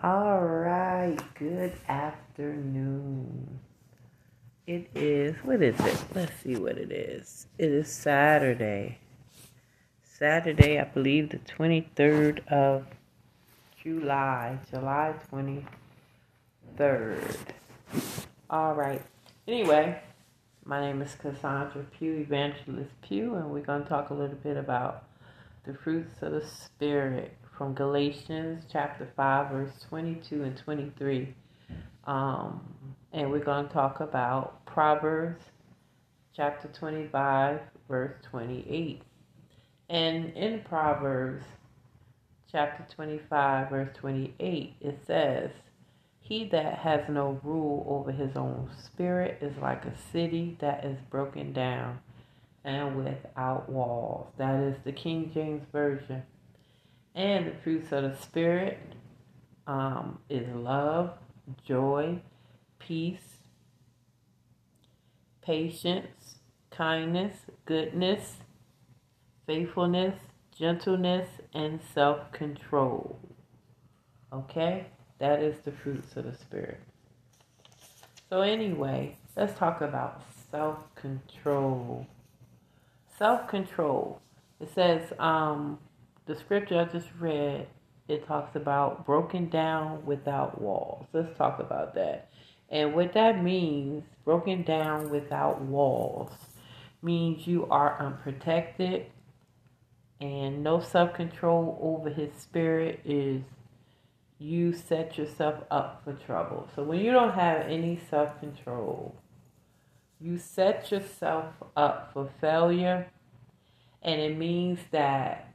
All right, good afternoon. It is, what is it? Let's see what it is. It is Saturday. Saturday, I believe the 23rd of July, July 23rd. All right. Anyway, my name is Cassandra Pugh, Evangelist Pugh, and we're going to talk a little bit about the fruits of the Spirit from Galatians chapter 5, verse 22 and 23. Um, and we're going to talk about Proverbs chapter 25, verse 28. And in Proverbs chapter 25, verse 28, it says, He that has no rule over his own spirit is like a city that is broken down and without walls. That is the King James Version. And the fruits of the Spirit um, is love, joy, peace, patience, kindness, goodness, faithfulness, gentleness, and self control. Okay? That is the fruits of the Spirit. So, anyway, let's talk about self control. Self control. It says, um, the scripture I just read, it talks about broken down without walls. Let's talk about that. And what that means, broken down without walls, means you are unprotected and no self control over his spirit is you set yourself up for trouble. So when you don't have any self control, you set yourself up for failure, and it means that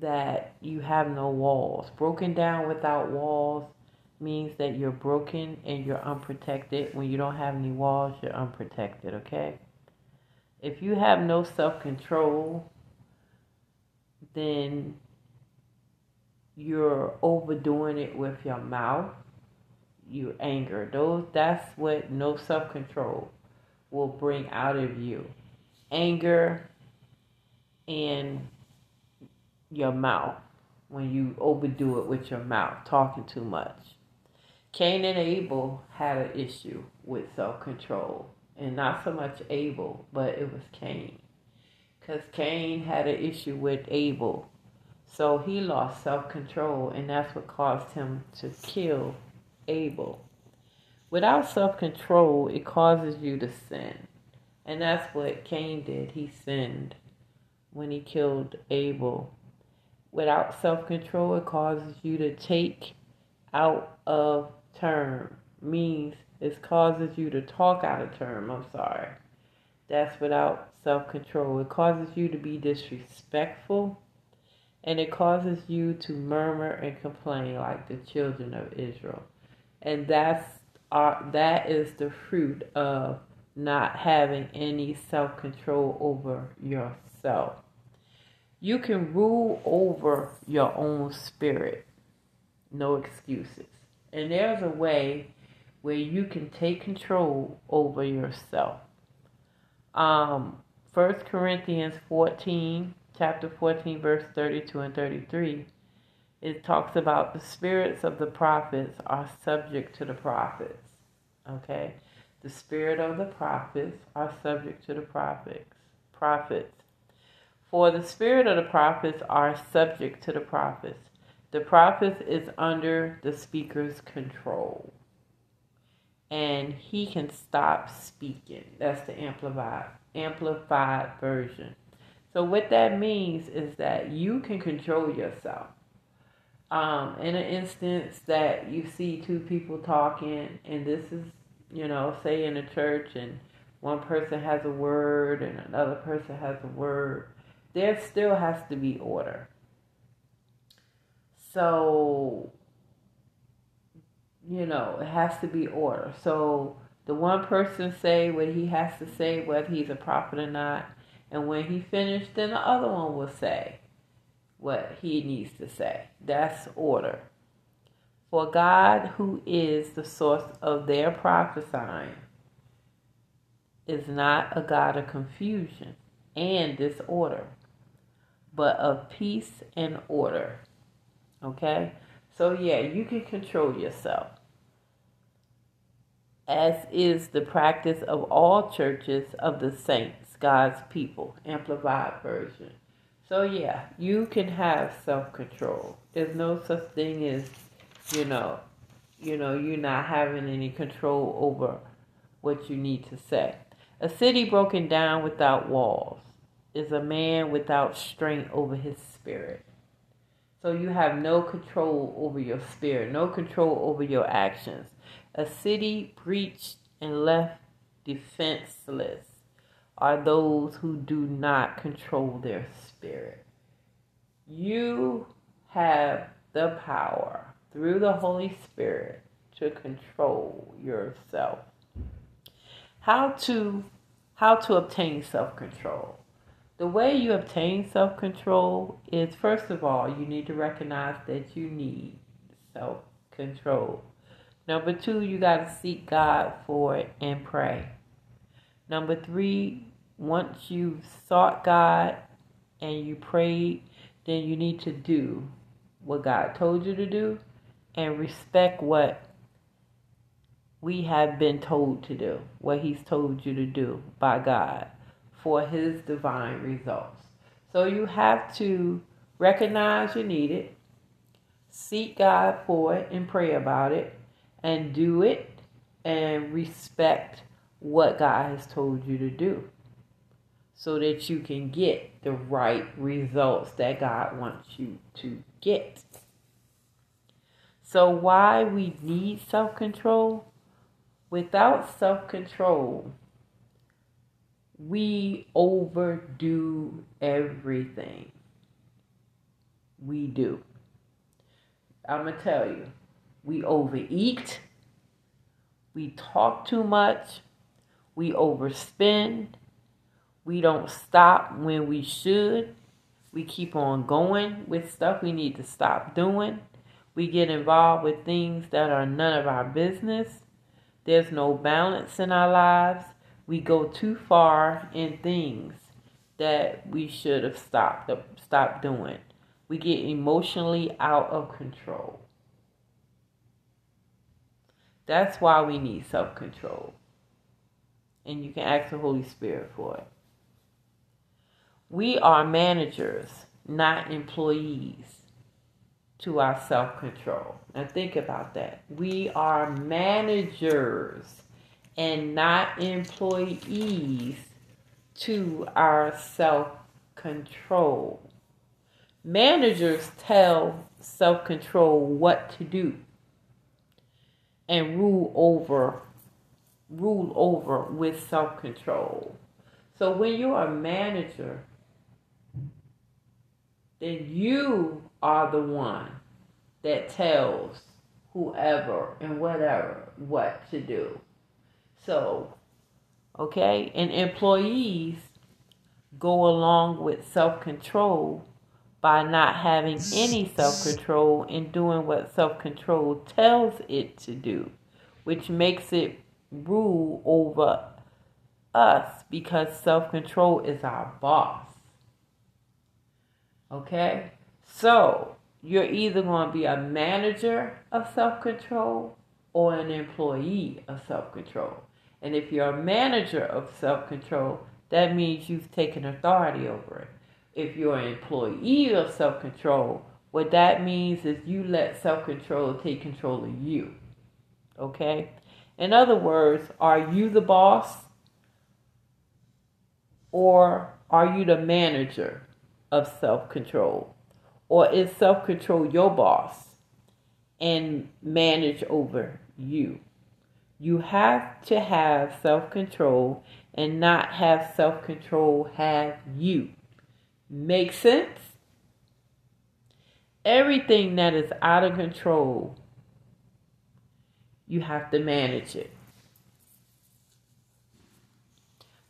that you have no walls. Broken down without walls means that you're broken and you're unprotected. When you don't have any walls, you're unprotected, okay? If you have no self control, then you're overdoing it with your mouth, your anger. Those that's what no self control will bring out of you. Anger and your mouth when you overdo it with your mouth, talking too much. Cain and Abel had an issue with self control, and not so much Abel, but it was Cain. Because Cain had an issue with Abel, so he lost self control, and that's what caused him to kill Abel. Without self control, it causes you to sin. And that's what Cain did. He sinned when he killed Abel without self control, it causes you to take out of term. Means it causes you to talk out of term. I'm sorry. That's without self control. It causes you to be disrespectful and it causes you to murmur and complain like the children of Israel. And that's our, that is the fruit of not having any self control over yourself. You can rule over your own spirit. No excuses. And there's a way where you can take control over yourself. Um, 1 Corinthians 14, chapter 14, verse 32 and 33, it talks about the spirits of the prophets are subject to the prophets. Okay? The spirit of the prophets are subject to the prophets. Prophets. For the spirit of the prophets are subject to the prophets. The prophet is under the speaker's control. And he can stop speaking. That's the amplified amplified version. So what that means is that you can control yourself. Um, in an instance that you see two people talking, and this is, you know, say in a church, and one person has a word and another person has a word there still has to be order. So, you know, it has to be order. So the one person say what he has to say, whether he's a prophet or not, and when he finished, then the other one will say what he needs to say. That's order. For God, who is the source of their prophesying, is not a God of confusion and disorder but of peace and order. Okay? So, yeah, you can control yourself. As is the practice of all churches of the saints, God's people, Amplified Version. So, yeah, you can have self control. There's no such thing as, you know, you know, you're not having any control over what you need to say. A city broken down without walls is a man without strength over his spirit. So you have no control over your spirit, no control over your actions. A city breached and left defenseless are those who do not control their spirit. You have the power through the Holy Spirit to control yourself. How to how to obtain self-control. The way you obtain self-control is first of all, you need to recognize that you need self-control. Number 2, you got to seek God for it and pray. Number 3, once you've sought God and you prayed, then you need to do what God told you to do and respect what we have been told to do, what He's told you to do by God for His divine results. So you have to recognize you need it, seek God for it, and pray about it, and do it, and respect what God has told you to do so that you can get the right results that God wants you to get. So, why we need self control? Without self control, we overdo everything. We do. I'm going to tell you, we overeat, we talk too much, we overspend, we don't stop when we should, we keep on going with stuff we need to stop doing we get involved with things that are none of our business. There's no balance in our lives. We go too far in things that we should have stopped stopped doing. We get emotionally out of control. That's why we need self-control. And you can ask the Holy Spirit for it. We are managers, not employees to our self control. Now, think about that. We are managers and not employees to our self control. Managers tell self control what to do and rule over rule over with self control. So when you're a manager, then you are the one that tells whoever and whatever what to do. So, okay, and employees go along with self control by not having any self control and doing what self control tells it to do, which makes it rule over us because self control is our boss. Okay? So, you're either going to be a manager of self control or an employee of self control. And if you're a manager of self control, that means you've taken authority over it. If you're an employee of self control, what that means is you let self control take control of you. Okay? In other words, are you the boss or are you the manager of self control? Or is self control your boss and manage over you? You have to have self control and not have self control have you. Make sense? Everything that is out of control, you have to manage it.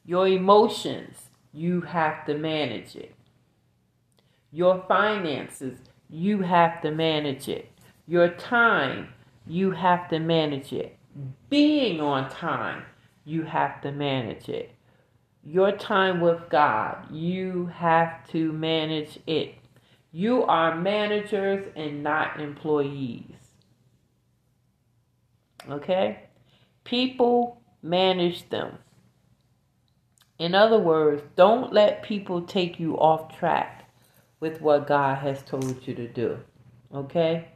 Your emotions, you have to manage it. Your finances, you have to manage it. Your time, you have to manage it. Being on time, you have to manage it. Your time with God, you have to manage it. You are managers and not employees. Okay? People manage them. In other words, don't let people take you off track with what God has told you to do. Okay?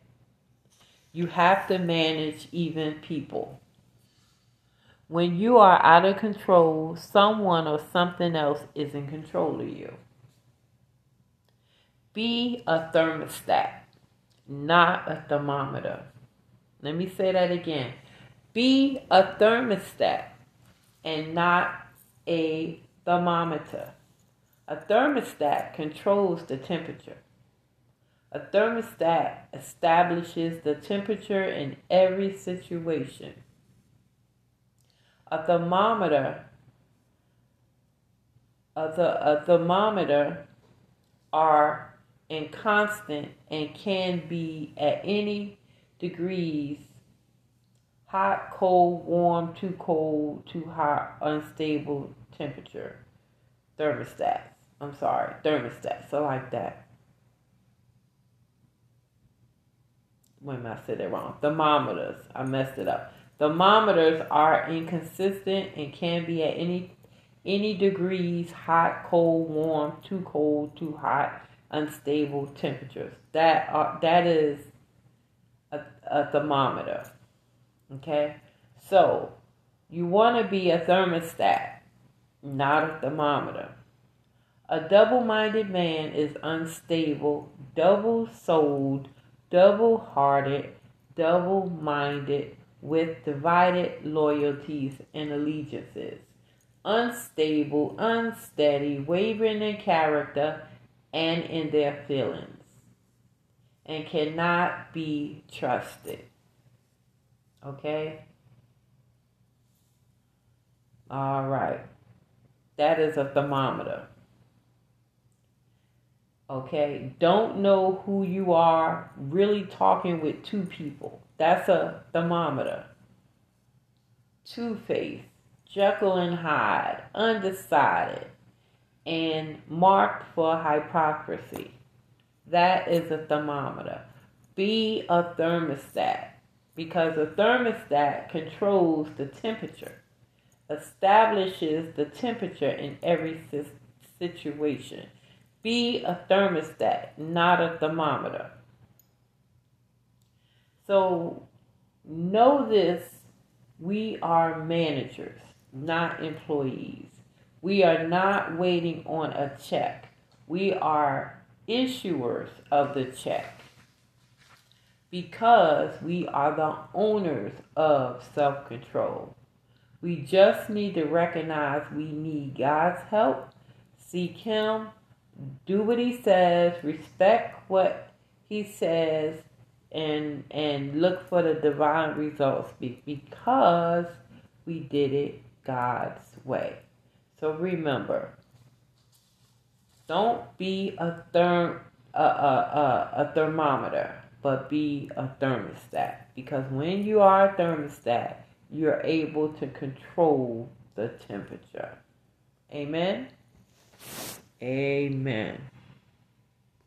You have to manage even people. When you are out of control, someone or something else is in control of you. Be a thermostat, not a thermometer. Let me say that again. Be a thermostat and not a thermometer. A thermostat controls the temperature. A thermostat establishes the temperature in every situation. A thermometer a, th- a thermometer are and constant and can be at any degrees hot, cold, warm, too cold, too hot, unstable temperature. Thermostats. I'm sorry, thermostats. I like that. A I said it wrong. Thermometers. I messed it up. Thermometers are inconsistent and can be at any any degrees hot, cold, warm, too cold, too hot, unstable temperatures. That are that is a, a thermometer. Okay? So you want to be a thermostat, not a thermometer. A double minded man is unstable, double souled, double hearted, double minded, with divided loyalties and allegiances, unstable, unsteady, wavering in character and in their feelings, and cannot be trusted. Okay? All right. That is a thermometer. Okay? Don't know who you are really talking with two people. That's a thermometer. Two faced, Jekyll and Hyde, undecided, and marked for hypocrisy. That is a thermometer. Be a thermostat because a thermostat controls the temperature, establishes the temperature in every situation. Be a thermostat, not a thermometer. So know this we are managers, not employees. We are not waiting on a check. We are issuers of the check because we are the owners of self control. We just need to recognize we need God's help, seek Him, do what He says, respect what He says, and and look for the divine results because we did it God's way. So remember, don't be a therm a, a, a, a thermometer but be a thermostat. Because when you are a thermostat, you're able to control the temperature. Amen. Amen.